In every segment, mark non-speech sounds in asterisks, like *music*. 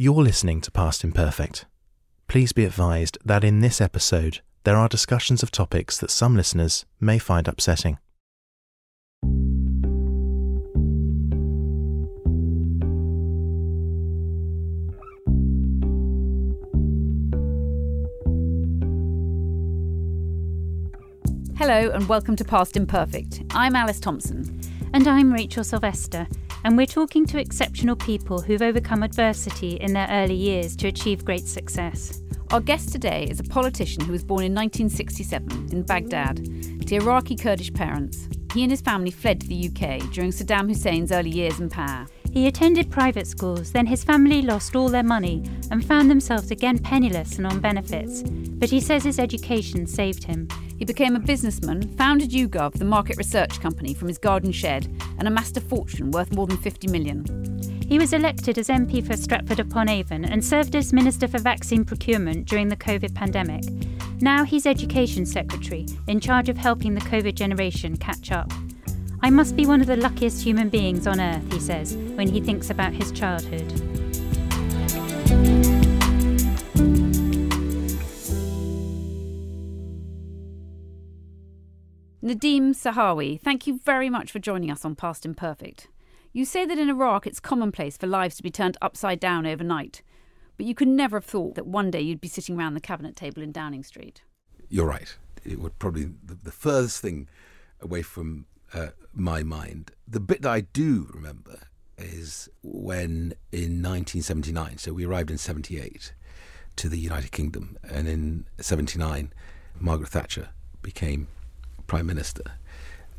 You're listening to Past Imperfect. Please be advised that in this episode, there are discussions of topics that some listeners may find upsetting. Hello and welcome to Past Imperfect. I'm Alice Thompson. And I'm Rachel Sylvester, and we're talking to exceptional people who've overcome adversity in their early years to achieve great success. Our guest today is a politician who was born in 1967 in Baghdad to Iraqi Kurdish parents. He and his family fled to the UK during Saddam Hussein's early years in power. He attended private schools, then his family lost all their money and found themselves again penniless and on benefits. But he says his education saved him. He became a businessman, founded YouGov, the market research company, from his garden shed, and amassed a fortune worth more than 50 million. He was elected as MP for Stratford upon Avon and served as Minister for Vaccine Procurement during the COVID pandemic. Now he's Education Secretary, in charge of helping the COVID generation catch up. I must be one of the luckiest human beings on earth, he says, when he thinks about his childhood. Nadhim Zahawi, thank you very much for joining us on Past Imperfect. You say that in Iraq it's commonplace for lives to be turned upside down overnight, but you could never have thought that one day you'd be sitting around the cabinet table in Downing Street. You're right. It would probably the, the furthest thing away from uh, my mind. The bit that I do remember is when in 1979, so we arrived in 78 to the United Kingdom, and in 79, Margaret Thatcher became Prime Minister.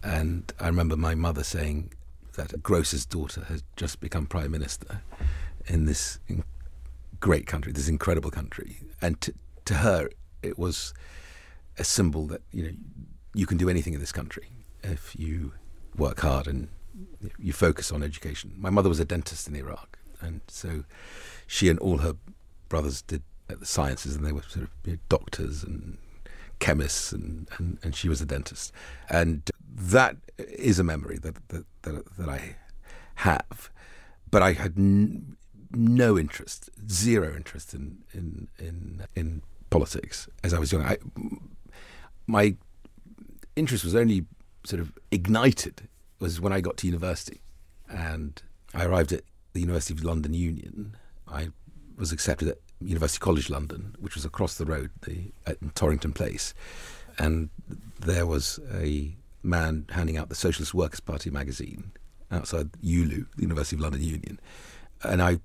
And I remember my mother saying that a Grocer's daughter has just become Prime Minister in this great country, this incredible country. And to, to her, it was a symbol that, you know, you can do anything in this country if you work hard and you focus on education. My mother was a dentist in Iraq, and so she and all her brothers did the sciences, and they were sort of doctors and chemists, and, and, and she was a dentist. And that is a memory that that, that, that I have, but I had n- no interest, zero interest in in in, in politics as I was young. I, my interest was only sort of ignited was when I got to university and I arrived at the University of London Union. I was accepted at University College London, which was across the road the, at Torrington Place. And there was a man handing out the Socialist Workers' Party magazine outside ULU, the University of London Union. And I,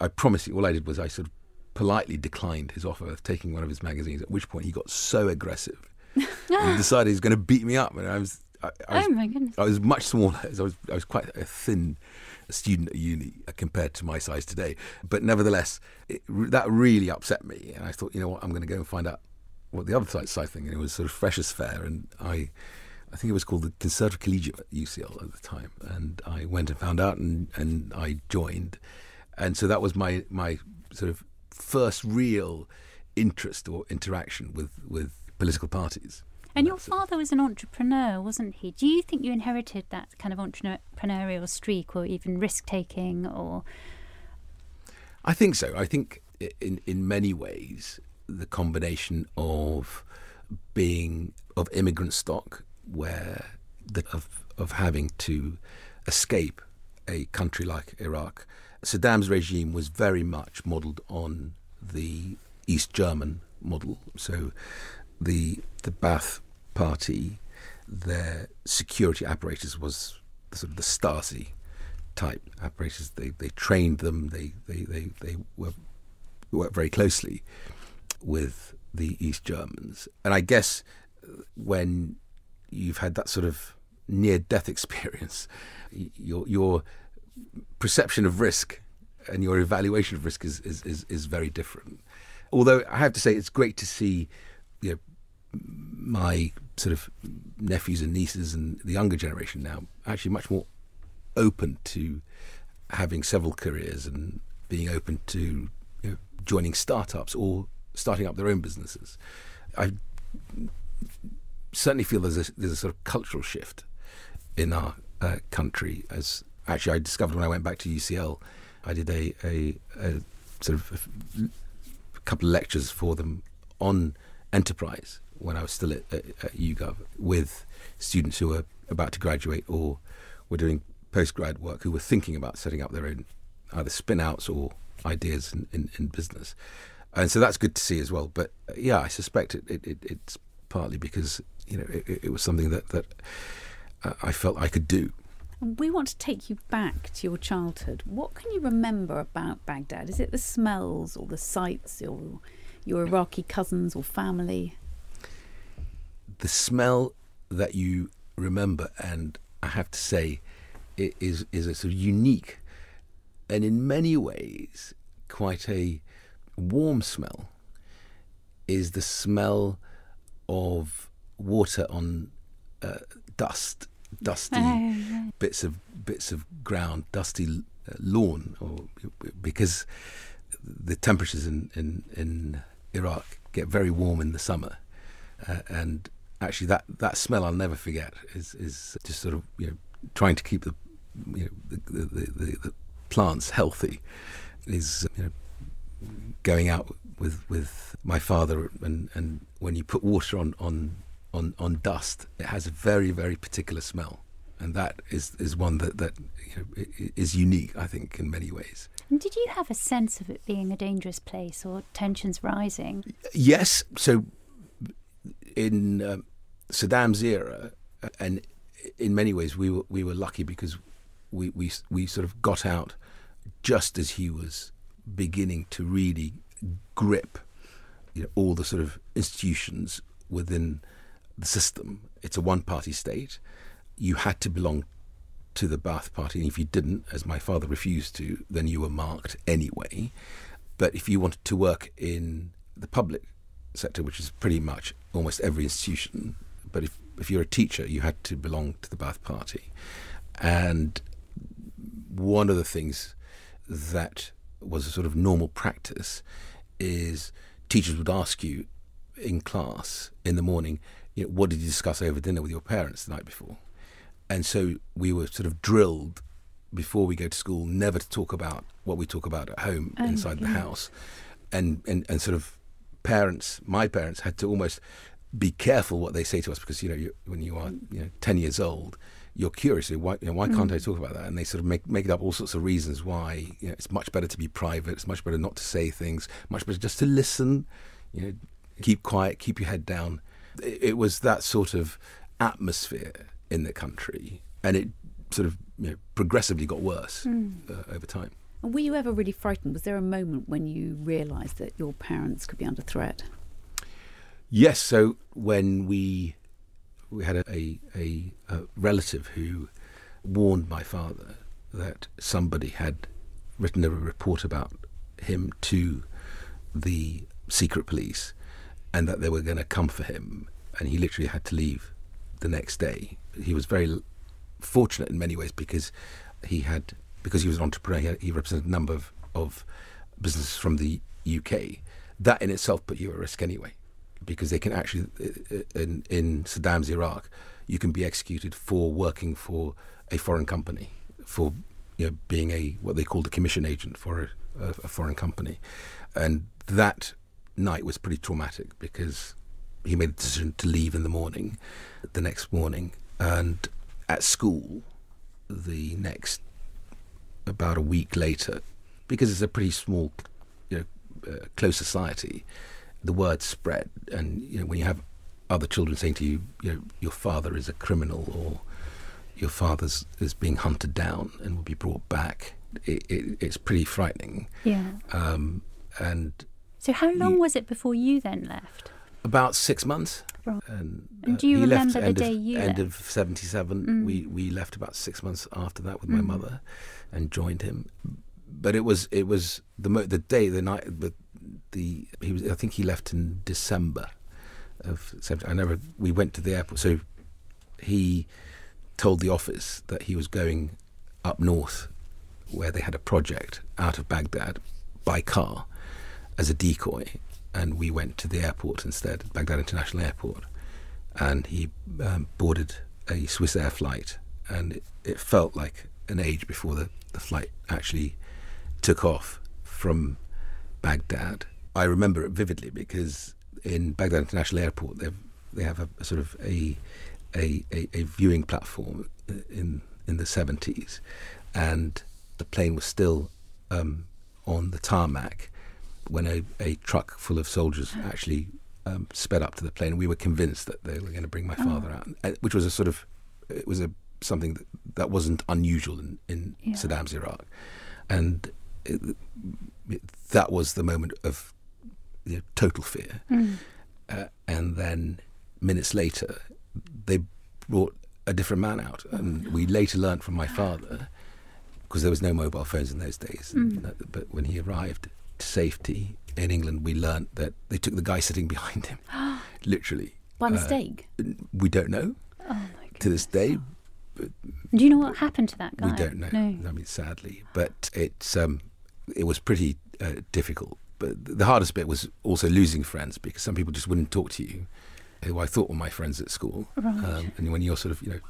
I promise you, all I did was I sort of politely declined his offer of taking one of his magazines, at which point he got so aggressive and *laughs* decided he was going to beat me up. And I was, I, I was, oh my goodness! I was much smaller. I was, I was quite a thin student at uni compared to my size today. But nevertheless, it, that really upset me. And I thought, you know what, I'm going to go and find out what the other side, side thing. And it was sort of fresh as fair. And I, I think it was called the Conservative Collegiate at UCL at the time. And I went and found out, and, and I joined. And so that was my my sort of first real interest or interaction with with political parties. And your father was an entrepreneur, wasn't he? Do you think you inherited that kind of entrepreneurial streak or even risk taking or I think so. I think in in many ways the combination of being of immigrant stock where the, of of having to escape a country like Iraq. Saddam's regime was very much modeled on the East German model. So the the Ba'ath Party, their security apparatus was sort of the Stasi type apparatus. They they trained them. They they they, they were worked very closely with the East Germans. And I guess uh, when you've had that sort of near death *laughs* experience, you're you're perception of risk and your evaluation of risk is, is, is, is very different. Although I have to say, it's great to see you know, my sort of nephews and nieces and the younger generation now actually much more open to having several careers and being open to you know, joining startups or starting up their own businesses. I certainly feel there's a, there's a sort of cultural shift in our uh, country. As actually I discovered when I went back to UCL, I did a, a, a sort of a couple of lectures for them on enterprise when I was still at, at, at YouGov with students who were about to graduate or were doing postgrad work who were thinking about setting up their own either spin outs or ideas in, in, in, business. And so that's good to see as well. But uh, yeah, I suspect it, it, it's partly because you know it, it was something that that uh, I felt I could do. We want to take you back to your childhood. What can you remember about Baghdad? Is it the smells or the sights or your Iraqi cousins or family? The smell that you remember, and I have to say, it is is a sort of unique and in many ways quite a warm smell. Is the smell of water on uh, dust, dusty *laughs* oh, bits of bits of ground, dusty uh, lawn, or because the temperatures in, in, in Iraq get very warm in the summer, uh, and actually that, that smell I'll never forget is is just sort of you know trying to keep the you know the the, the, the plants healthy is you know going out with with my father and and when you put water on on on, on dust it has a very very particular smell. And that is is one that that you know, is unique I think in many ways. And did you have a sense of it being a dangerous place or tensions rising? Yes. So in um, Saddam's era uh, and in many ways we were we were lucky because we we we sort of got out just as he was beginning to really grip you know, all the sort of institutions within the system. It's a one party state. You had to belong to the Ba'ath Party, and if you didn't, as my father refused to, then you were marked anyway. But if you wanted to work in the public sector, which is pretty much almost every institution, but if, if you're a teacher, you had to belong to the Ba'ath Party. And one of the things that was a sort of normal practice is teachers would ask you in class in the morning, you know, what did you discuss over dinner with your parents the night before? And so we were sort of drilled before we go to school never to talk about what we talk about at home oh, inside the house. And, and, and sort of parents, my parents, had to almost be careful what they say to us because, you know, you, when you are you know, 10 years old, you're curious. Why, you know, why can't mm. I talk about that? And they sort of make make up all sorts of reasons why. You know, it's much better to be private. It's much better not to say things. Much better just to listen. You know, keep quiet, keep your head down. It, it was that sort of atmosphere in the country, and it sort of you know, progressively got worse mm. uh, over time. And were you ever really frightened? Was there a moment when you realised that your parents could be under threat? Yes. So when we we had a, a, a relative who warned my father that somebody had written a report about him to the secret police and that they were going to come for him and he literally had to leave the next day he was very fortunate in many ways because he had because he was an entrepreneur he, he represented a number of, of businesses from the UK that in itself put you at risk anyway because they can actually, in, in Saddam's Iraq, you can be executed for working for a foreign company, for you know, being a what they called a commission agent for a, a, foreign company, and that night was pretty traumatic because he made the decision to leave in the morning, the next morning, and at school, the next about a week later, because it's a pretty small, you know, uh, close society the word spread, and you know, when you have other children saying to you, you know, your father is a criminal or your father's is being hunted down and will be brought back, it, it, it's pretty frightening. Yeah. Um, and so, how long you, was it before you then left? About six months. Right. And, And do you remember the day of, you End left? of 77. Mm. We, we left about six months after that with my Mm. mother and joined him. But it was it was the mo- the day the night the the he was I think he left in December of 70. I never we went to the airport so he told the office that he was going up north where they had a project out of Baghdad by car as a decoy and we went to the airport instead Baghdad International Airport and he um, boarded a Swissair flight and it, it felt like an age before the, the flight actually took off from Baghdad. I remember it vividly because in Baghdad International Airport they they have a, a sort of a, a a a viewing platform in in the seventies, and the plane was still um, on the tarmac when a, a truck full of soldiers actually um, sped up to the plane. We were convinced that they were going to bring my father out, which was a sort of it was a something that, that wasn't unusual in, in Yeah. Saddam's Iraq, and it, that was the moment of you know, total fear. Mm. Uh, and then minutes later, they brought a different man out, and we later learned from my father because there was no mobile phones in those days. and but when he arrived to safety in England, we learnt that they took the guy sitting behind him, *gasps* literally. By Uh, mistake. We don't know Oh my to this day. Do you know what happened to that guy? We don't know. No. I mean, sadly, but it's um, it was pretty uh, difficult. But the hardest bit was also losing friends because some people just wouldn't talk to you, who I thought were my friends at school. Right. Um, and when you're sort of you know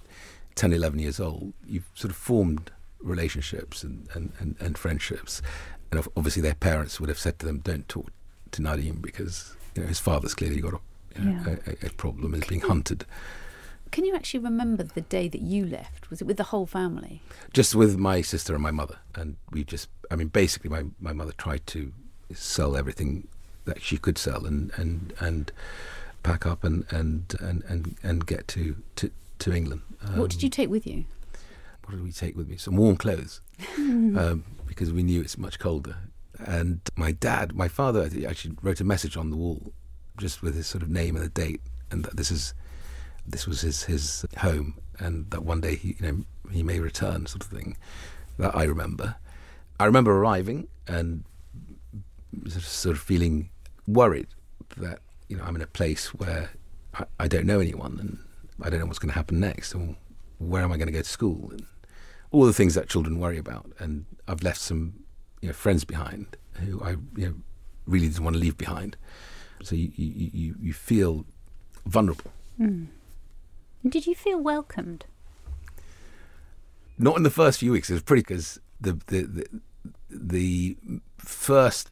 10, 11 years old, you've sort of formed relationships and, and, and, and friendships. And obviously, their parents would have said to them, "Don't talk to Nadhim because you know his father's clearly got a, you know, Yeah. a, a, problem, is being hunted." Can you actually remember the day that you left? Was it with the whole family? just with my sister and my mother and we just i mean basically my, my mother tried to sell everything that she could sell and and and pack up and and and and, and get to to to england. What did Um, you take with you? what did we take with me? Some warm clothes *laughs* um, because we knew it's much colder. And my dad my father actually wrote a message on the wall just with his sort of name and the date and that this is this was his his home and that one day he you know he may return sort of thing that I remember I remember arriving and sort of feeling worried that you know I'm in a place where I, I don't know anyone and I don't know what's going to happen next or where am I going to go to school and all the things that children worry about and I've left some you know friends behind who I you know really didn't want to leave behind so you you, you, you feel vulnerable Mm. Did you feel welcomed? not in the first few weeks. It was pretty because the, the the the first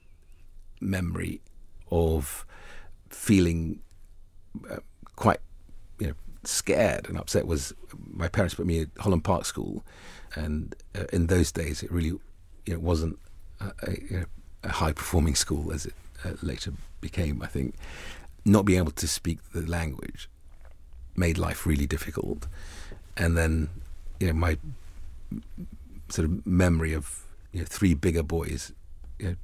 memory of feeling uh, quite you know scared and upset was my parents put me at Holland Park School, and uh, in those days it really you know wasn't a, a, a high performing school as it uh, later became. I think not being able to speak the language made life really difficult, and then you know my sort of memory of you know, three bigger boys you know,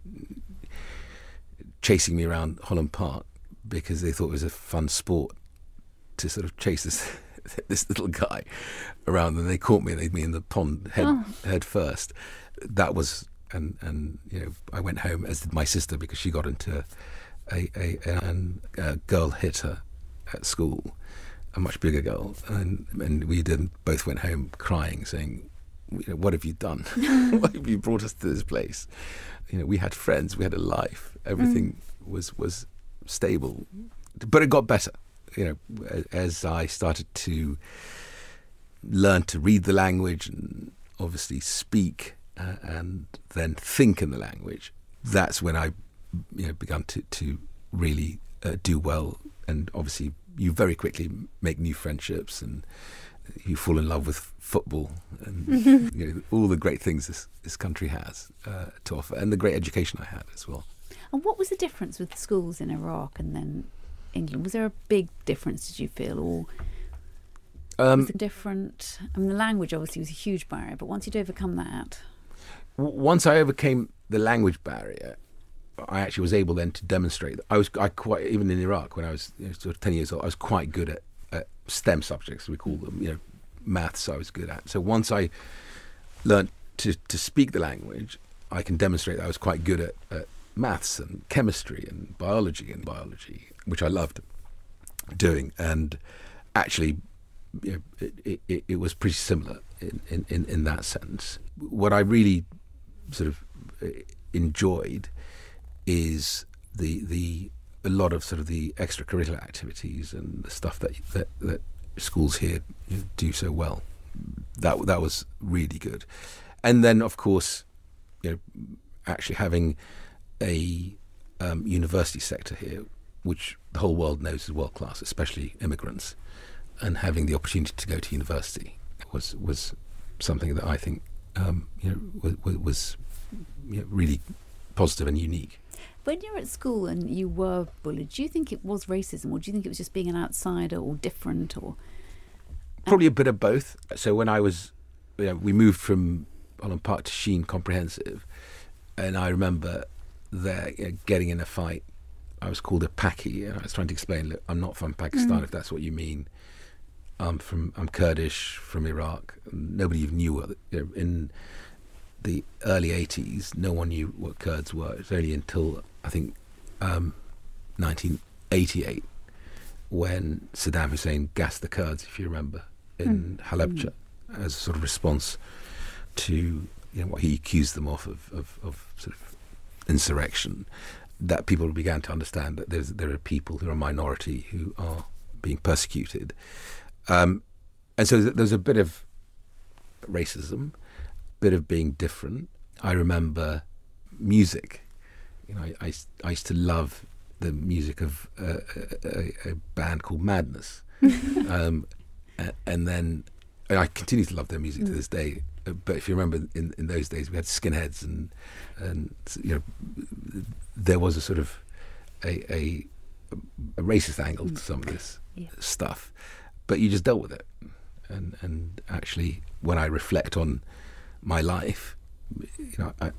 chasing me around Holland Park because they thought it was a fun sport to sort of chase this *laughs* this little guy around, and they caught me and they me in the pond head Oh. head first. That was and and you know I went home as did my sister because she got into a a, a, and a girl hit her at school, a much bigger girl, and and we did both went home crying, saying, you know, "What have you done? *laughs* *laughs* Why have you brought us to this place?" You know, we had friends, we had a life, everything was was stable, but it got better. You know, as I started to learn to read the language and obviously speak uh, and then think in the language, that's when I, you know, began to to really uh, do well. And obviously, you very quickly make new friendships and you fall in love with football and *laughs* you know, all the great things this this country has uh, to offer, and the great education I had as well. And what was the difference with the schools in Iraq and then England? Was there a big difference, did you feel? Or Um, was it different? I mean, the language obviously was a huge barrier, but once you'd overcome that, w- once I overcame the language barrier, I actually was able then to demonstrate. That I was I quite even in Iraq when I was you know, sort of ten years old. I was quite good at, at STEM subjects. We call them. You know, maths. I was good at. So once I learned to to speak the language, I can demonstrate that I was quite good at, at maths and chemistry and biology and biology, which I loved doing. And actually, you know, it, it, it, was pretty similar in, in, in that sense. What I really sort of uh, enjoyed is the the a lot of sort of the extracurricular activities and the stuff that that, that schools here do so well. That that was really good, and then of course, you know, actually having a um, university sector here, which the whole world knows is world class, especially immigrants, and having the opportunity to go to university was was something that I think um, you know was, was you know, really positive and unique. When you're at school and you were bullied, do you think it was racism, or do you think it was just being an outsider or different, or probably a bit of both? So when I was, you know, we moved from Holland Park to Sheen Comprehensive, and I remember there you know, getting in a fight. I was called a Paki, and I was trying to explain, look, I'm not from Pakistan, mm. if that's what you mean. I'm from I'm Kurdish from Iraq. Nobody even knew what you know, in the early 80s. No one knew what Kurds were. It was only until I think um, 1988 when Saddam Hussein gassed the Kurds, if you remember, in mm. Halabja, mm. as a sort of response to you know, what he accused them of, of, of, of sort of insurrection. That people began to understand that there's there are people who are a minority who are being persecuted um, and so there's a bit of racism, a bit of being different. I remember music. You know, I, I, I used to love the music of a, a, a band called Madness, *laughs* um, and then and I continue to love their music to mm. this day. Uh, but if you remember, in, in those days we had skinheads, and and you know there was a sort of a a, a racist angle to some of this *coughs* yeah. stuff but you just dealt with it. And and actually, when I reflect on my life, you know, I,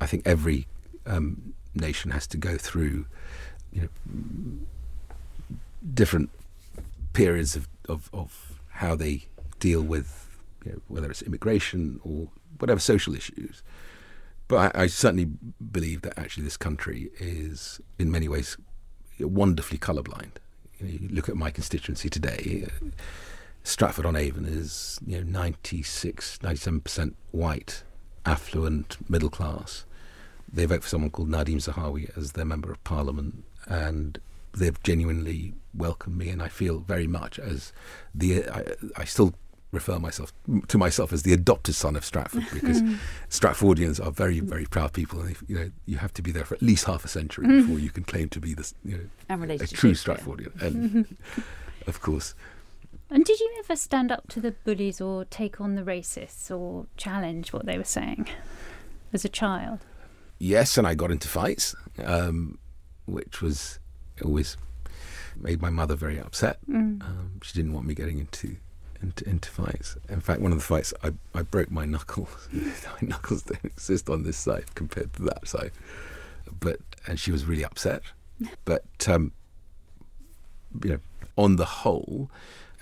I think every um, nation has to go through, you know, different periods of, of, of how they deal with, you know, whether it's immigration or whatever social issues. But I, I, certainly believe that actually this country is, in many ways, wonderfully colourblind you, know, you look at my constituency today, uh, Stratford on Avon is you know 96, 97% white, affluent, middle class. They vote for someone called Nadhim Zahawi as their member of parliament, and they've genuinely welcomed me, and I feel very much as the I, I still refer myself to myself as the adopted son of Stratford because *laughs* Stratfordians are very, very proud people, and you know you have to be there for at least half a century *laughs* before you can claim to be this, you know, a true Stratfordian, and *laughs* of course. And did you ever stand up to the bullies or take on the racists or challenge what they were saying as a child? Yes, and I got into fights, um, which was always made my mother very upset. Mm. Um, she didn't want me getting into into, into fights. In fact, one of the fights, I, I broke my knuckles. *laughs* my knuckles don't exist on this side compared to that side. But and she was really upset. *laughs* But um, you know, on the whole,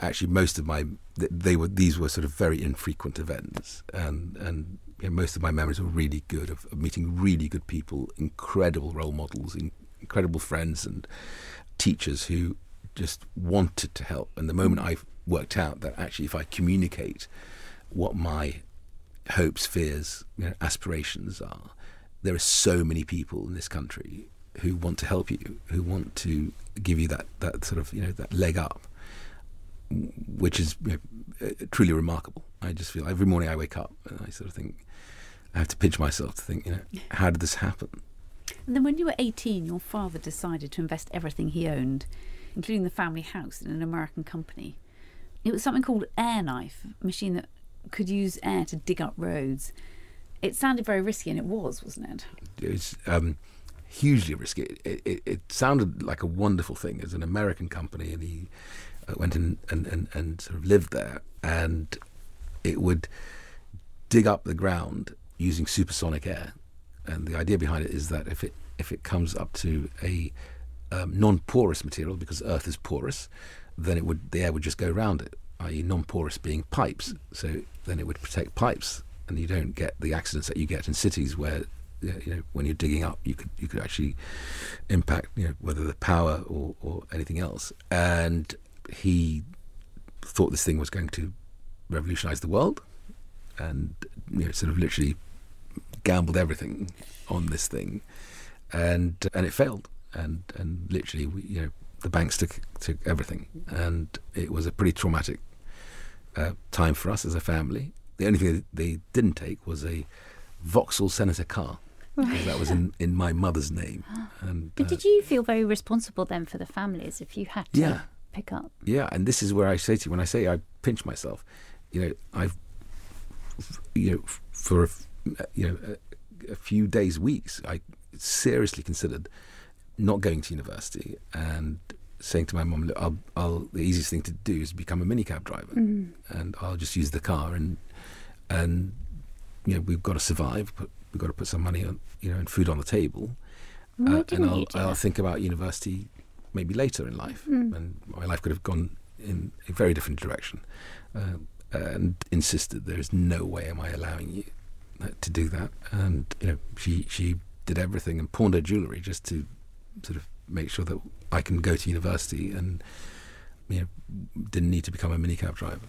actually, most of my they were these were sort of very infrequent events, and and you know, most of my memories were really good of, of meeting really good people, incredible role models, in, incredible friends and teachers who just wanted to help. And the moment I worked out that actually, if I communicate what my hopes, fears, you know, aspirations are, there are so many people in this country who want to help you, who want to give you that, that sort of you know that leg up, which is you know, uh, truly remarkable. I just feel every morning I wake up and I sort of think I have to pinch myself to think, you know, how did this happen? And then when you were 18, your father decided to invest everything he owned, including the family house, in an American company. It was something called Air Knife, a machine that could use air to dig up roads. It sounded very risky, and it was, wasn't it? It was um, hugely risky. It, it, it, sounded like a wonderful thing. As an American company, and he uh, went in and, and, and sort of lived there, and it would dig up the ground using supersonic air. And the idea behind it is that if it if it comes up to a um, non-porous material, because Earth is porous, then it would the air would just go around it, i.e., non-porous being pipes. So then it would protect pipes, and you don't get the accidents that you get in cities where you know when you're digging up, you could you could actually impact you know whether the power or, or anything else. And he thought this thing was going to revolutionize the world, and you know sort of literally gambled everything on this thing, and and it failed, and and literally we, you know the banks took took everything, and it was a pretty traumatic uh, time for us as a family. The only thing they didn't take was a Vauxhall Senator car. Right. That was in, in my mother's name. *gasps* And, but uh, did you feel very responsible then for the families if you had to yeah, pick up? Yeah, and this is where I say to you, when I say I pinch myself, you know, I've, you know, for, a, you know, a, a few days, weeks, I seriously considered not going to university and saying to my mum, Look, I'll, I'll, the easiest thing to do is become a minicab driver, mm. and I'll just use the car, and and you know we've got to survive, but we've got to put some money on, you know, and food on the table, uh, and I'll, I'll think about university maybe later in life, mm. and my life could have gone in a very different direction, uh, and insisted there is no way am I allowing you to do that, and you know she she did everything and pawned her jewellery just to sort of make sure that I can go to university and you know didn't need to become a minicab driver.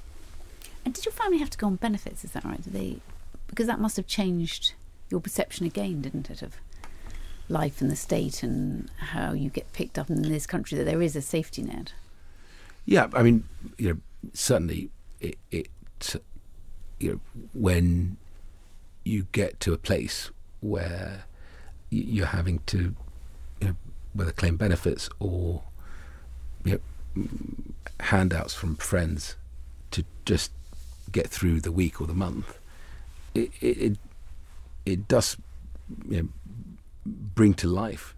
And did your family have to go on benefits? Is that right? Did they? Because that must have changed your perception again, didn't it, of life in the state and how you get picked up in this country that there is a safety net. Yeah, I mean, you know, certainly it, it you know when you get to a place where you're having to you know whether claim benefits or you know, handouts from friends to just get through the week or the month, it it, it does you know, bring to life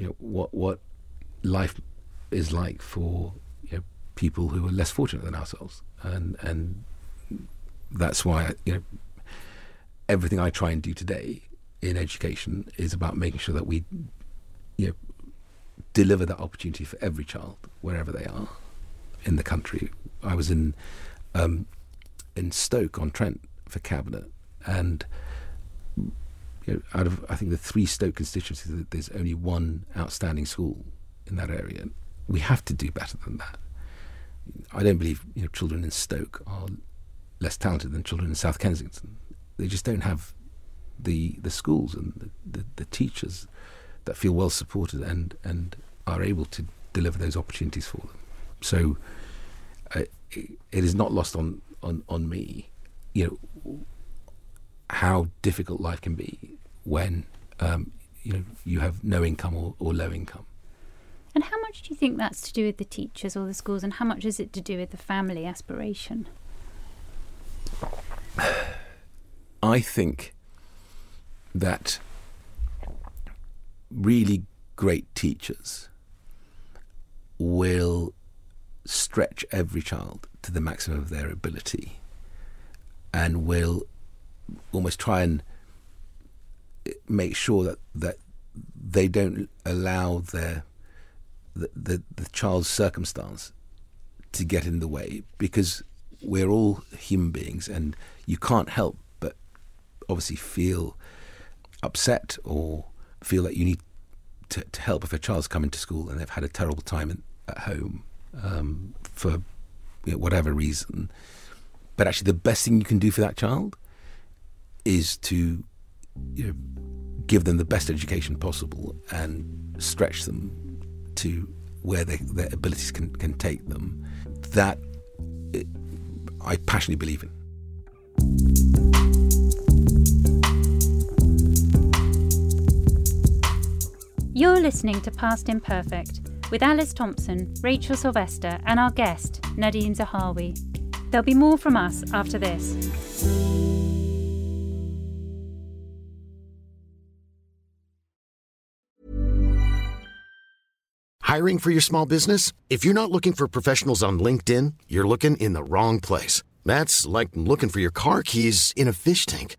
you know what what life is like for you know, people who are less fortunate than ourselves, and and that's why you know everything I try and do today in education is about making sure that we you know deliver that opportunity for every child wherever they are in the country. I was in um, in Stoke on Trent for cabinet, and you know, out of I think the three Stoke constituencies, there's only one outstanding school in that area. We have to do better than that. I don't believe you know children in Stoke are less talented than children in South Kensington. They just don't have the the schools and the, the, the teachers that feel well supported and and are able to deliver those opportunities for them. So uh, it, it is not lost on, on on me, you know, how difficult life can be when um, you know you have no income or, or low income. And how much do you think that's to do with the teachers or the schools, and how much is it to do with the family aspiration? *sighs* I think that really great teachers will stretch every child to the maximum of their ability and will almost try and make sure that, that they don't allow their the, the, the child's circumstance to get in the way because we're all human beings and you can't help obviously feel upset or feel that you need to, to help if a child's coming to school and they've had a terrible time in, at home um, for you know, whatever reason. But actually, the best thing you can do for that child is to you know, give them the best education possible and stretch them to where they, their abilities can, can take them. That it, I passionately believe in. You're listening to Past Imperfect with Alice Thompson, Rachel Sylvester, and our guest, Nadhim Zahawi. There'll be more from us after this. Hiring for your small business? If you're not looking for professionals on LinkedIn, you're looking in the wrong place. That's like looking for your car keys in a fish tank.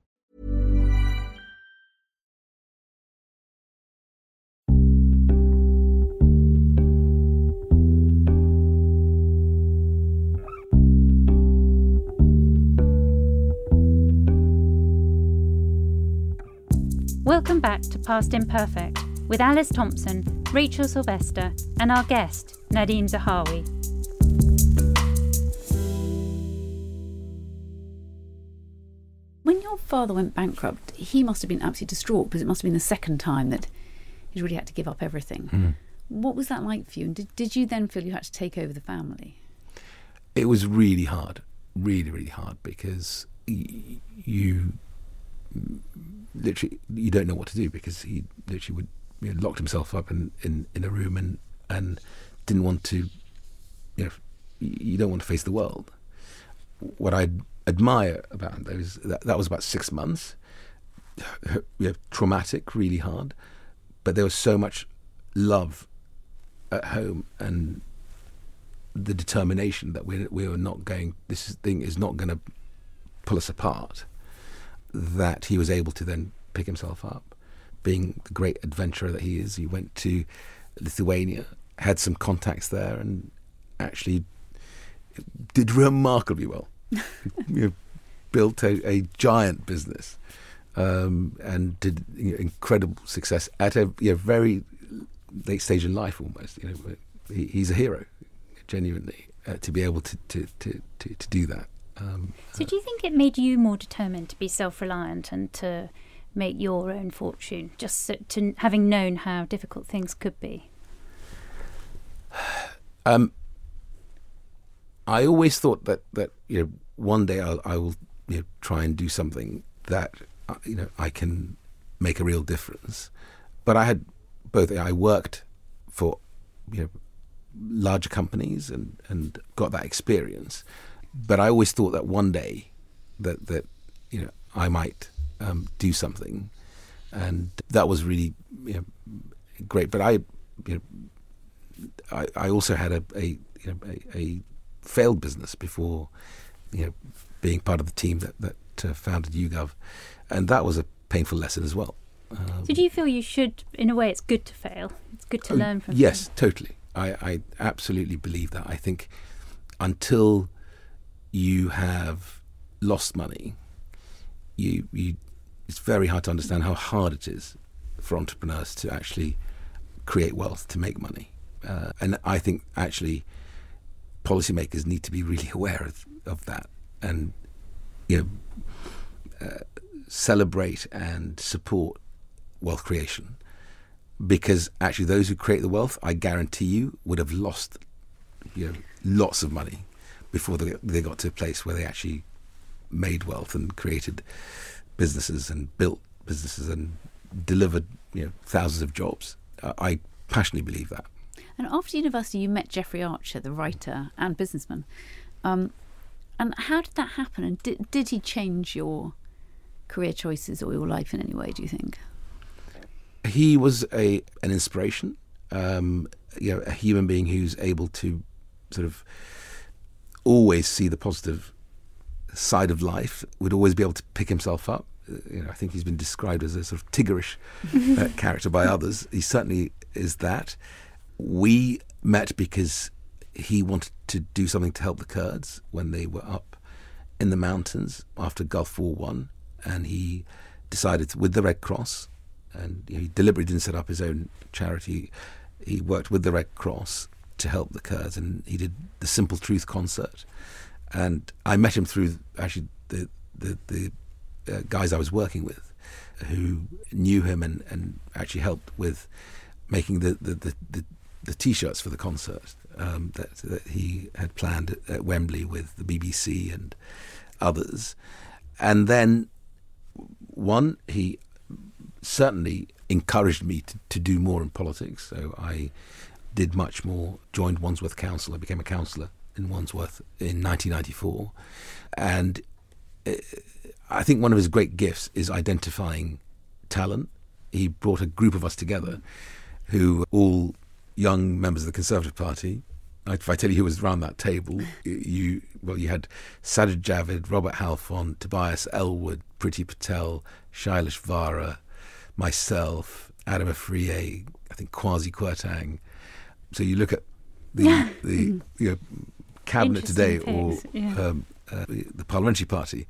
Welcome back to Past Imperfect with Alice Thompson, Rachel Sylvester, and our guest, Nadhim Zahawi. When your father went bankrupt, he must have been absolutely distraught because it must have been the second time that he'd really had to give up everything. Mm. What was that like for you? And did, did you then feel you had to take over the family? It was really hard, really, really hard because y- you literally you don't know what to do because he literally would you know, locked himself up in, in, in a room and and didn't want to you know you don't want to face the world. What I admire about him though is that that was about six months, *sighs* you know, traumatic, really hard, but there was so much love at home and the determination that we we were not going. This thing is not going to pull us apart that he was able to then pick himself up. Being the great adventurer that he is, he went to Lithuania, had some contacts there, and actually did remarkably well. *laughs* you know, built a, a, giant business um, and did you know, incredible success at a you know, very late stage in life almost. You know, he, he's a hero, genuinely, uh, to be able to, to, to, to, to do that. Um, so, do you think it made you more determined to be self-reliant and to make your own fortune, just so, to having known how difficult things could be? *sighs* Um, I always thought that that you know one day I'll, I will you know, try and do something that uh, you know I can make a real difference. But I had both. I worked for you know larger companies and and got that experience but I always thought that one day that that you know I might um, do something, and that was really you know, great. But I, you know, I, I also had a a, you know, a, a failed business before, you know, being part of the team that that uh, founded YouGov, and that was a painful lesson as well. Um, Did you feel you should, in a way, it's good to fail? It's good to oh, learn from. Yes, totally. I, I absolutely believe that. I think until you have lost money, you you it's very hard to understand how hard it is for entrepreneurs to actually create wealth to make money. Uh, and I think actually policymakers need to be really *laughs* aware of, of that and you know uh, celebrate and support wealth creation. Because actually those who create the wealth I guarantee you would have lost you know lots of money before they, they got to a place where they actually made wealth and created businesses and built businesses and delivered you know thousands of jobs. Uh, I passionately believe that. And after university, you met Jeffrey Archer, the writer and businessman. Um, and how did that happen? And did, did he change your career choices or your life in any way? Do you think? He was a an inspiration. Um, you know, a human being who's able to sort of always see the positive side of life, would always be able to pick himself up. Uh, you know, I think he's been described as a sort of Tiggerish uh, *laughs* character by others. He certainly is that. We met because he wanted to do something to help the Kurds when they were up in the mountains after Gulf War One, and he decided with the Red Cross, and he deliberately didn't set up his own charity. He worked with the Red Cross to help the Kurds, and he did the Simple Truth concert. And I met him through actually the the, the uh, guys I was working with, who knew him and, and actually helped with making the the, the, the, the t-shirts for the concert um, that, that he had planned at, at Wembley with the BBC and others. And then one, he certainly encouraged me to, to do more in politics. So I did much more, joined Wandsworth Council. I became a councillor in Wandsworth in 1994, and uh, I think one of his great gifts is identifying talent. He brought a group of us together, who all young members of the Conservative Party. If I tell you who was around that table, you well, you had Sajid Javid, Robert Halfon, Tobias Ellwood, Priti Patel, Shailesh Vara, myself, Adam Afriyie, I think Kwasi Kwarteng. So you look at the *laughs* the you know, cabinet today or yeah. um, uh, the parliamentary party,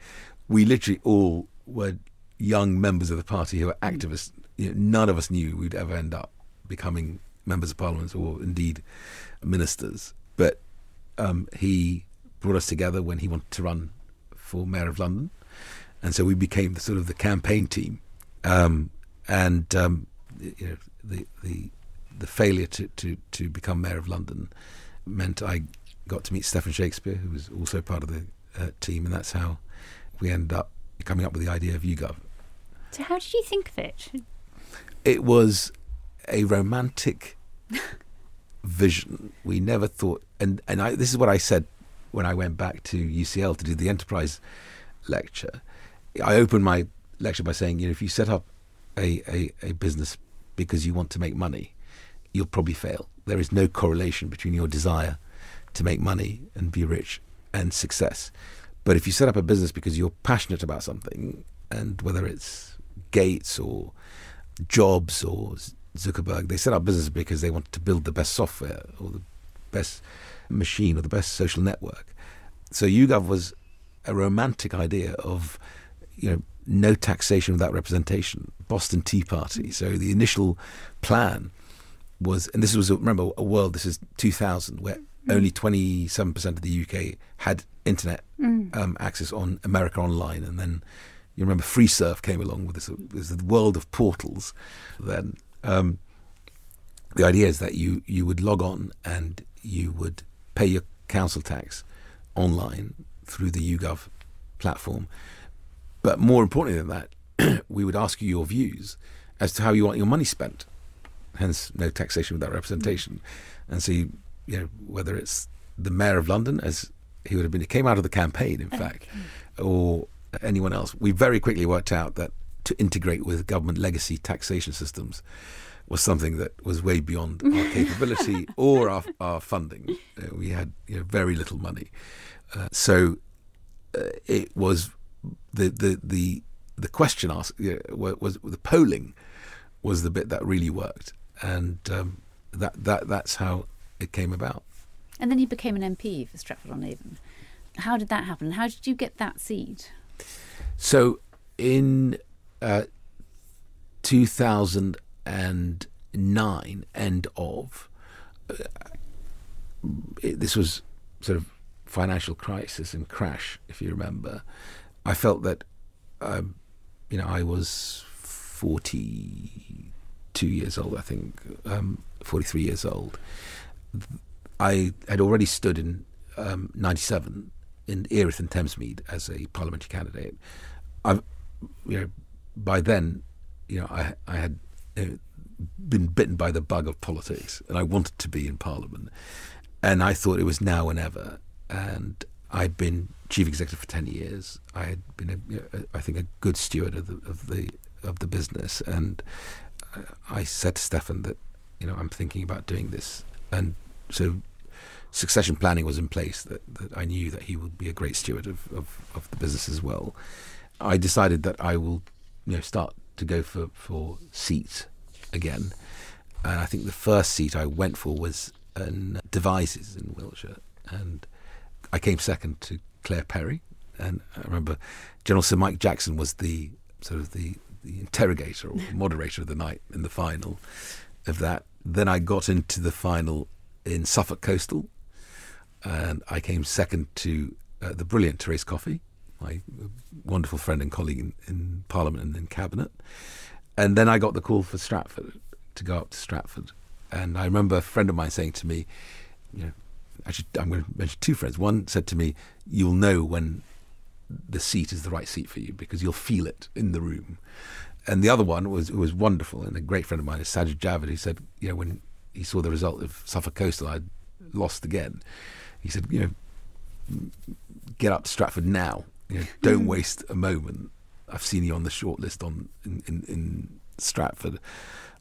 we literally all were young members of the party who were activists. You know, none of us knew we'd ever end up becoming members of parliament or indeed ministers. But um, he brought us together when he wanted to run for mayor of London, and so we became the sort of the campaign team. Um, and um, you know, the the the failure to, to, to become mayor of London meant I got to meet Stephan Shakespeare, who was also part of the uh, team, and that's how we ended up coming up with the idea of YouGov. So, how did you think of it? It was a romantic *laughs* vision. We never thought, and and I, this is what I said when I went back to UCL to do the enterprise lecture. I opened my lecture by saying, you know, if you set up a, a, a business because you want to make money, you'll probably fail. There is no correlation between your desire to make money and be rich and success. But if you set up a business because you're passionate about something, and whether it's Gates or Jobs or Zuckerberg, they set up business because they want to build the best software or the best machine or the best social network. So YouGov was a romantic idea of, you know, no taxation without representation. Boston Tea Party. So the initial plan was, and this was remember a world. This is 2000, where mm. only 27% of the UK had internet mm. um, access on America Online, and then you remember Freeserve came along with this, this the world of portals. Then um, the idea is that you you would log on and you would pay your council tax online through the YouGov platform. But more importantly than that, *clears throat* we would ask you your views as to how you want your money spent. Hence, no taxation without representation. And so, you, you know, whether it's the mayor of London, as he would have been, he came out of the campaign, in okay. fact, or anyone else. We very quickly worked out that to integrate with government legacy taxation systems was something that was way beyond our *laughs* capability or our, our funding. Uh, we had you know, very little money. Uh, so uh, it was the, the, the, the question asked you know, was, was, the polling was the bit that really worked. And um, that, that, that's how it came about. And then he became an MP for Stratford on Avon. How did that happen? How did you get that seat? So in uh, 2009, end of, uh, it, this was sort of financial crisis and crash, if you remember. I felt that, um, you know, I was 42 years old, I think, um, 43 years old. I had already stood in um, 97 in Erith and Thamesmead as a parliamentary candidate. I've, you know, by then, you know, I, I had you know, been bitten by the bug of politics, and I wanted to be in Parliament, and I thought it was now and ever. And I'd been chief executive for ten years. I had been, a, you know, I think, a good steward of the of the of the business, and I said to Stephan that, you know, I'm thinking about doing this, and so succession planning was in place. That, that I knew that he would be a great steward of, of, of the business as well. I decided that I will you know start to go for for seats again. And I think the first seat I went for was in Devizes in Wiltshire, and I came second to Claire Perry. And I remember General Sir Mike Jackson was the sort of the, the interrogator or moderator of the night in the final of that. Then I got into the final in Suffolk Coastal, and I came second to uh, the brilliant Therese Coffey my wonderful friend and colleague in, in Parliament and in Cabinet. And then I got the call for Stratford to go up to Stratford. And I remember a friend of mine saying to me, you know, actually, I'm going to mention two friends. One said to me, You'll know when the seat is the right seat for you because you'll feel it in the room. And the other one was was wonderful and a great friend of mine is Sajid Javid, who said, you know, when he saw the result of Suffolk Coastal, I'd lost again he said, you know, get up to Stratford now. You know, don't mm. waste a moment. I've seen you on the short list on in, in, in Stratford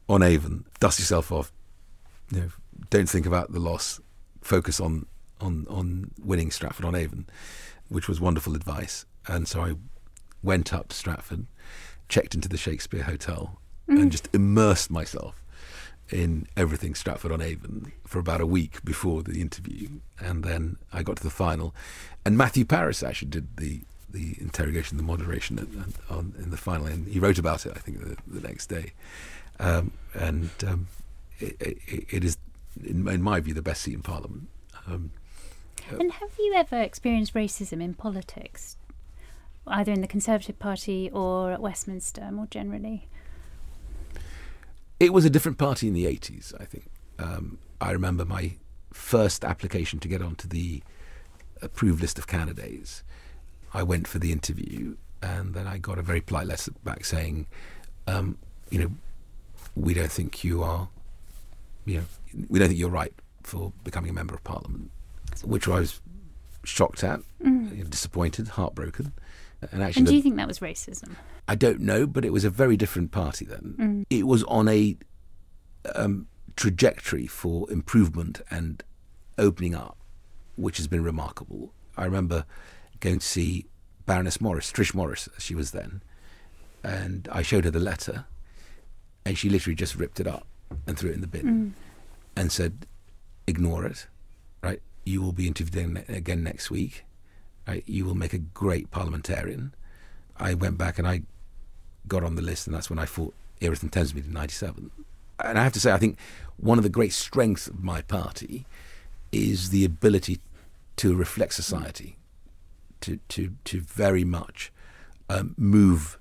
on Avon. Dust yourself off. You know, don't think about the loss. Focus on on on winning Stratford on Avon, which was wonderful advice. And so I went up to Stratford, checked into the Shakespeare Hotel, and just immersed myself in everything Stratford on Avon for about a week before the interview, and then I got to the final, and Matthew Parris actually did the the interrogation, the moderation in, on, in the final, and he wrote about it. I think the, the next day, um, and um, it, it, it is, in, in, my view, the best seat in Parliament. Um, and have you ever experienced racism in politics, either in the Conservative Party or at Westminster more generally? It was a different party in the 80s, I think. Um, I remember my first application to get onto the approved list of candidates. I went for the interview, and then I got a very polite letter back saying, um, you know, we don't think you are, you know, we don't think you're right for becoming a member of parliament, which I was shocked at, mm. disappointed, heartbroken. And actually, and do you think that was racism? I don't know, but it was a very different party then. Mm. It was on a um, trajectory for improvement and opening up, which has been remarkable. I remember going to see Baroness Morris, Trish Morris, as she was then, and I showed her the letter, and she literally just ripped it up and threw it in the bin, mm. and said, "Ignore it? You will be interviewed again next week." You will make a great parliamentarian. I went back and I got on the list, and that's when I fought Erith and Thamesmead in '97. And I have to say, I think one of the great strengths of my party is the ability to reflect society, to to to very much um, move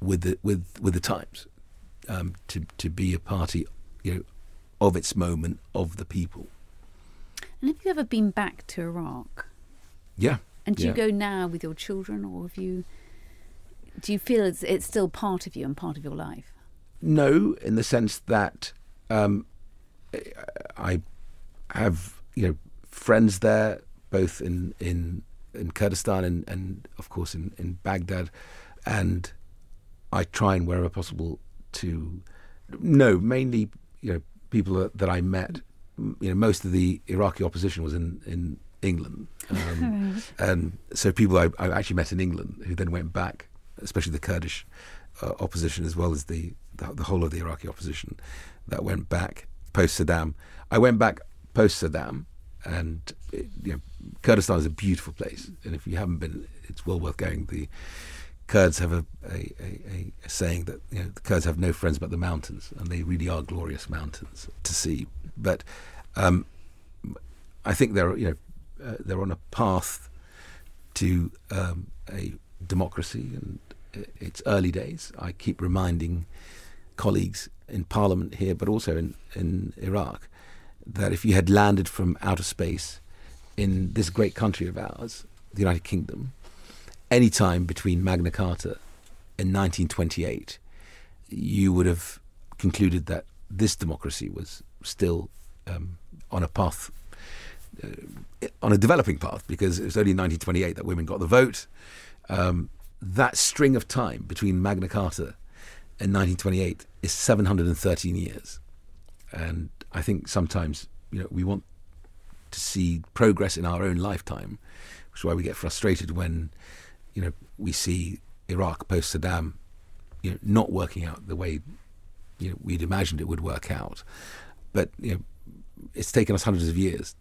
with the with with the times, um, to to be a party, you know, of its moment, of the people. And have you ever been back to Iraq? Yeah. And do yeah. you go now with your children, or have you? Do you feel it's, it's still part of you and part of your life? No, in the sense that um, I have you know friends there, both in in, in Kurdistan and, and of course in, in Baghdad, and I try and wherever possible to no mainly you know people that, that I met. You know, most of the Iraqi opposition was in in England, um, *laughs* and so people I, I, actually met in England who then went back, especially the Kurdish uh, opposition as well as the, the, the whole of the Iraqi opposition that went back post Saddam. I went back post Saddam, and it, you know, Kurdistan is a beautiful place, and if you haven't been, it's well worth going. The Kurds have a, a, a, a, saying that you know, the Kurds have no friends but the mountains, and they really are glorious mountains to see. But um, I think they're you know uh, they're on a path to um, a democracy, and it's early days. I keep reminding colleagues in Parliament here, but also in, in Iraq, that if you had landed from outer space in this great country of ours, the United Kingdom, any time between Magna Carta and 1928, you would have concluded that this democracy was still um, on a path uh, on a developing path because it was only in 1928 that women got the vote. Um, that string of time between Magna Carta and 1928 is 713 years. And I think sometimes, you know, we want to see progress in our own lifetime, which is why we get frustrated when, you know, we see Iraq post Saddam, you know, not working out the way, you know, we'd imagined it would work out. But, you know, it's taken us hundreds of years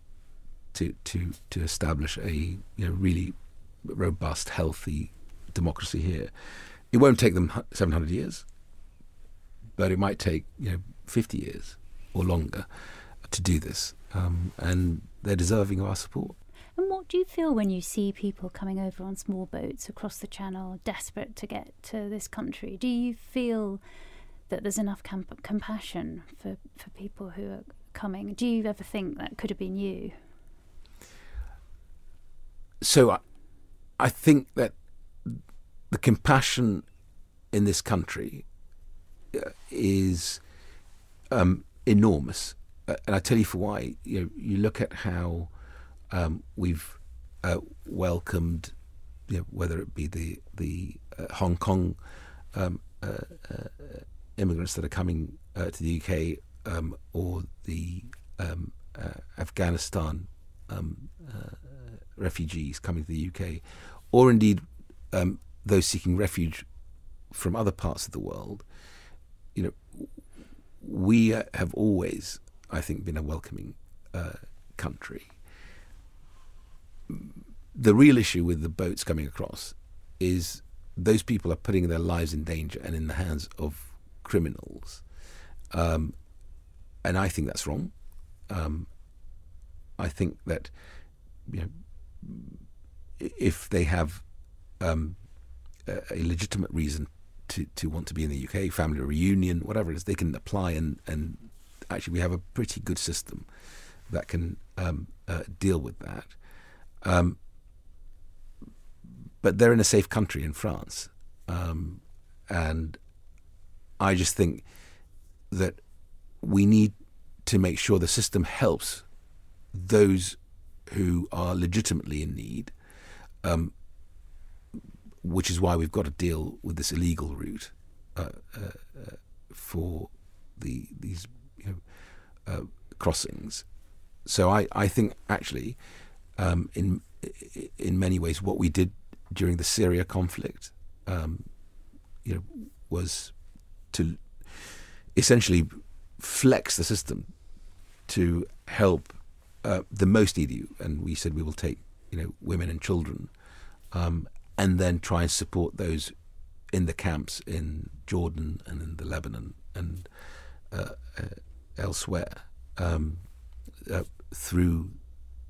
to to to establish a you know really robust, healthy democracy here. It won't take them 700 years, but it might take you know 50 years or longer to do this, um, and they're deserving of our support. And what do you feel when you see people coming over on small boats across the channel, desperate to get to this country? Do you feel that there's enough comp- compassion for, for people who are coming? Do you ever think that could have been you? so I, I think that the compassion in this country uh, is um, enormous, uh, and I tell you for why. You know, you look at how Um, we've uh, welcomed, you know, whether it be the the uh, Hong Kong um, uh, uh, immigrants that are coming uh, to the UK um, or the um, Afghanistan um, refugees coming to the UK, or indeed um, those seeking refuge from other parts of the world, you know, we have always, I think, been a welcoming uh, country. The real issue with the boats coming across is those people are putting their lives in danger and in the hands of criminals. Um, and I think that's wrong. Um, I think that you know, if they have um, a, legitimate reason to, to want to be in the UK, family reunion, whatever it is, they can apply and, and actually we have a pretty good system that can um, uh, deal with that. Um, but they're in a safe country in France. Um, and I just think that we need to make sure the system helps those who are legitimately in need, um, which is why we've got to deal with this illegal route uh, uh, for the these you know, uh, crossings. So I, I think actually, um, in in many ways, what we did during the Syria conflict, um, you know, was to essentially flex the system to help uh, the most needy, and we said we will take you know women and children, um, and then try and support those in the camps in Jordan and in the Lebanon and uh, uh, elsewhere um, uh, through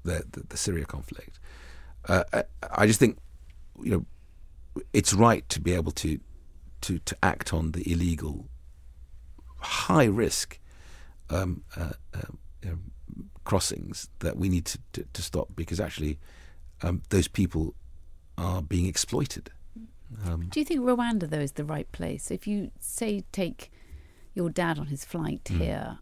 the, the, the Syria conflict. Uh, I, I just think you know it's right to be able to to to act on the illegal, high risk um, uh, uh, crossings that we need to, to, to stop because actually um, those people are being exploited. Um, Do you think Rwanda though is the right place? If you say take your dad on his flight mm. here,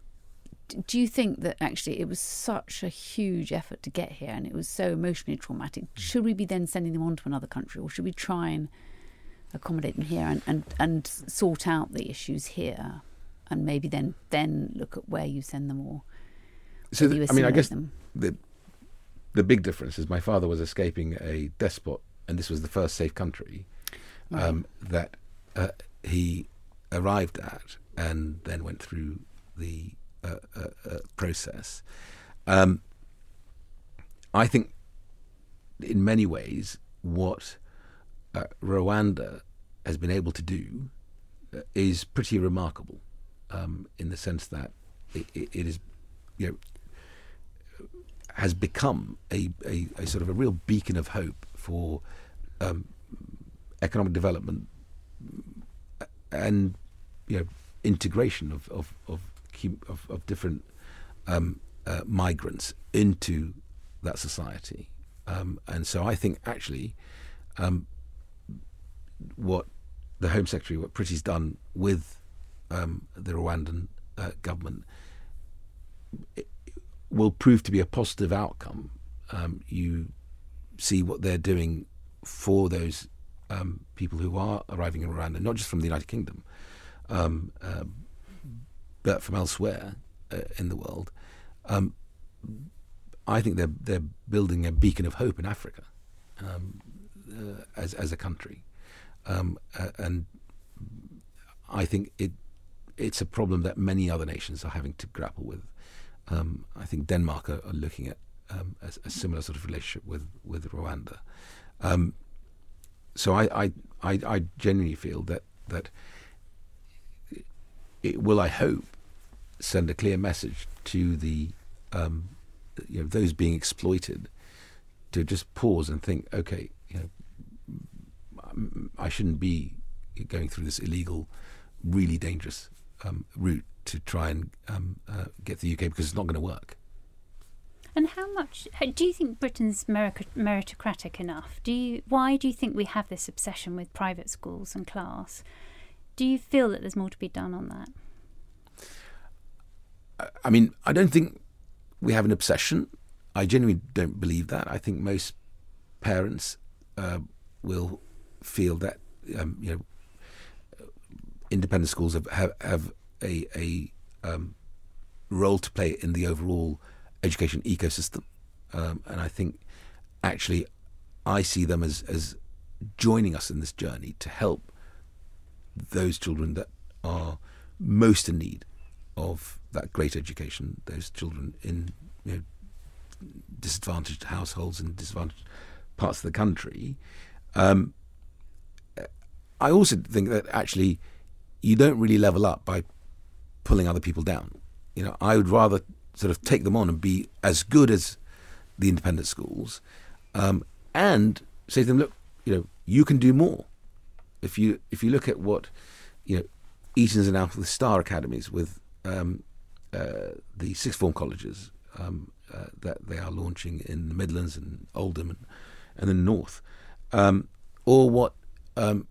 do you think that actually it was such a huge effort to get here and it was so emotionally traumatic? Mm. Should we be then sending them on to another country or should we try and accommodate them here and, and, and sort out the issues here and maybe then then look at where you send them or so the, I mean I guess them? the the big difference is my father was escaping a despot and this was the first safe country um, that uh, he arrived at and then went through the process. Um, I think, in many ways, what uh, Rwanda has been able to do uh, is pretty remarkable, um, in the sense that it, it is, you know, has become a, a, a, sort of a real beacon of hope for um, economic development and you know integration of of, of of, of different um, uh, migrants into that society. Um, and so I think actually um, what the Home Secretary, what Priti's done with um, the Rwandan uh, government will prove to be a positive outcome. Um, you see what they're doing for those um, people who are arriving in Rwanda, not just from the United Kingdom, um, uh, but from elsewhere uh, in the world, um, I think they're they're building a beacon of hope in Africa um, uh, as as a country, um, uh, and I think it it's a problem that many other nations are having to grapple with. Um, I think Denmark are, are looking at um, a, a, similar sort of relationship with with Rwanda. Um, so I, I I I genuinely feel that that it will, I hope, send a clear message to the um, you know those being exploited to just pause and think, okay, you know, I shouldn't be going through this illegal, really dangerous um, route to try and um, uh, get the UK because it's not going to work. And how much do you think Britain's meritocratic enough? Do you why do you think we have this obsession with private schools and class? Do you feel that there's more to be done on that? I mean, I don't think we have an obsession. I genuinely don't believe that. I think most parents uh, will feel that um, you know independent schools have have, have a a um, role to play in the overall education ecosystem, um, and I think actually I see them as as joining us in this journey to help those children that are most in need of that great education. Those children in you know, disadvantaged households and disadvantaged parts of the country. Um, I also think that actually you don't really level up by pulling other people down. You know, I would rather sort of take them on and be as good as the independent schools, um, and say to them, look, you know, you can do more. If you if you look at what you know, Eton's and out the Star Academies with um, uh, the sixth form colleges um, uh, that they are launching in the Midlands and Oldham and, and the North, um, or what um,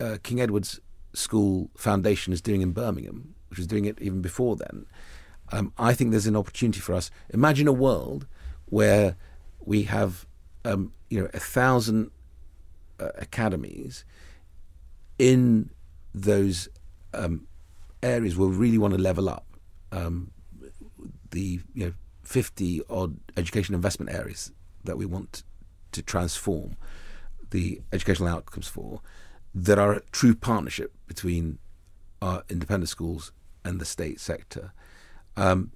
uh, King Edward's School Foundation is doing in Birmingham, which was doing it even before then. Um, I think there's an opportunity for us. Imagine a world where we have, um, you know, a thousand uh, academies in those um, areas where we really want to level up. Um, the you know 50 odd education investment areas that we want to transform the educational outcomes for that are a true partnership between our independent schools and the state sector. Um,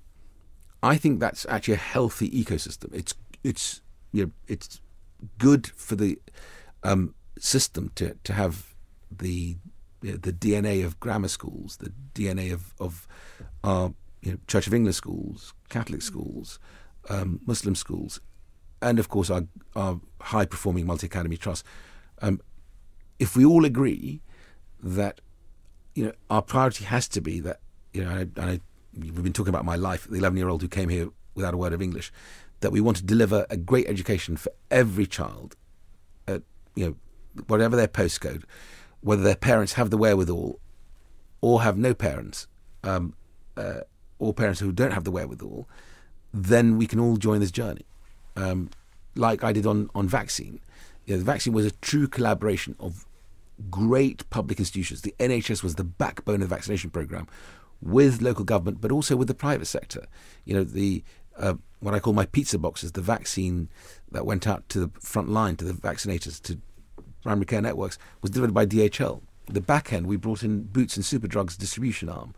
I think that's actually a healthy ecosystem. It's it's you know it's good for the um, system to to have the you know, the DNA of grammar schools, the DNA of of our you know, Church of England schools, Catholic schools, um, Muslim schools, and of course our our high performing multi academy trust. Um, if we all agree that you know our priority has to be that you know, and I, and I, we've been talking about my life, the eleven year old who came here without a word of English, that we want to deliver a great education for every child, at, you know, whatever their postcode, whether their parents have the wherewithal or have no parents, um, uh, or parents who don't have the wherewithal, then we can all join this journey. Um, like I did on, on vaccine. You know, the vaccine was a true collaboration of great public institutions. The NHS was the backbone of the vaccination program with local government, but also with the private sector. You know, the uh, what I call my pizza boxes, the vaccine that went out to the front line, to the vaccinators, to primary care networks, was delivered by DHL. The back end, we brought in Boots and Superdrug's distribution arm.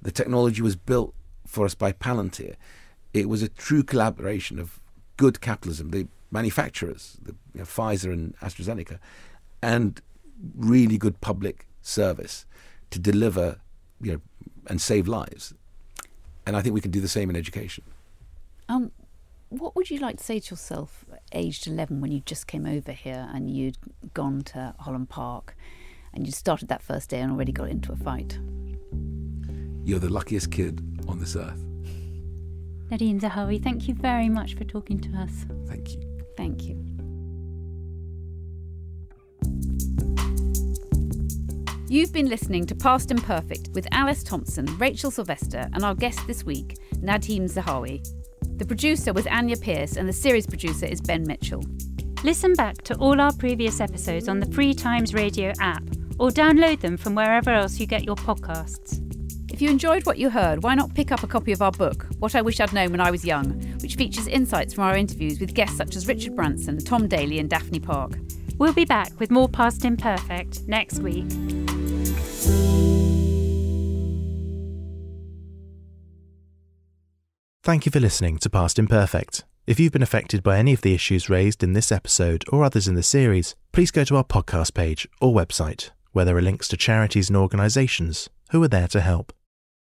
The technology was built for us by Palantir. It was a true collaboration of good capitalism, the manufacturers, the, you know, Pfizer and AstraZeneca, and really good public service to deliver, you know, and save lives. And I think we can do the same in education. Um, what would you like to say to yourself, aged 11, when you just came over here and you'd gone to Holland Park and you started that first day and already got into a fight? You're the luckiest kid on this earth. Nadhim Zahawi, thank you very much for talking to us. Thank you. Thank you. You've been listening to Past Imperfect with Alice Thompson, Rachel Sylvester, and our guest this week, Nadhim Zahawi. The producer was Anya Pearce, and the series producer is Ben Mitchell. Listen back to all our previous episodes on the Free Times Radio app or download them from wherever else you get your podcasts. If you enjoyed what you heard, why not pick up a copy of our book, What I Wish I'd Known When I Was Young, which features insights from our interviews with guests such as Richard Branson, Tom Daley, and Daphne Park. We'll be back with more Past Imperfect next week. Thank you for listening to Past Imperfect. If you've been affected by any of the issues raised in this episode or others in the series, please go to our podcast page or website, where there are links to charities and organisations who are there to help.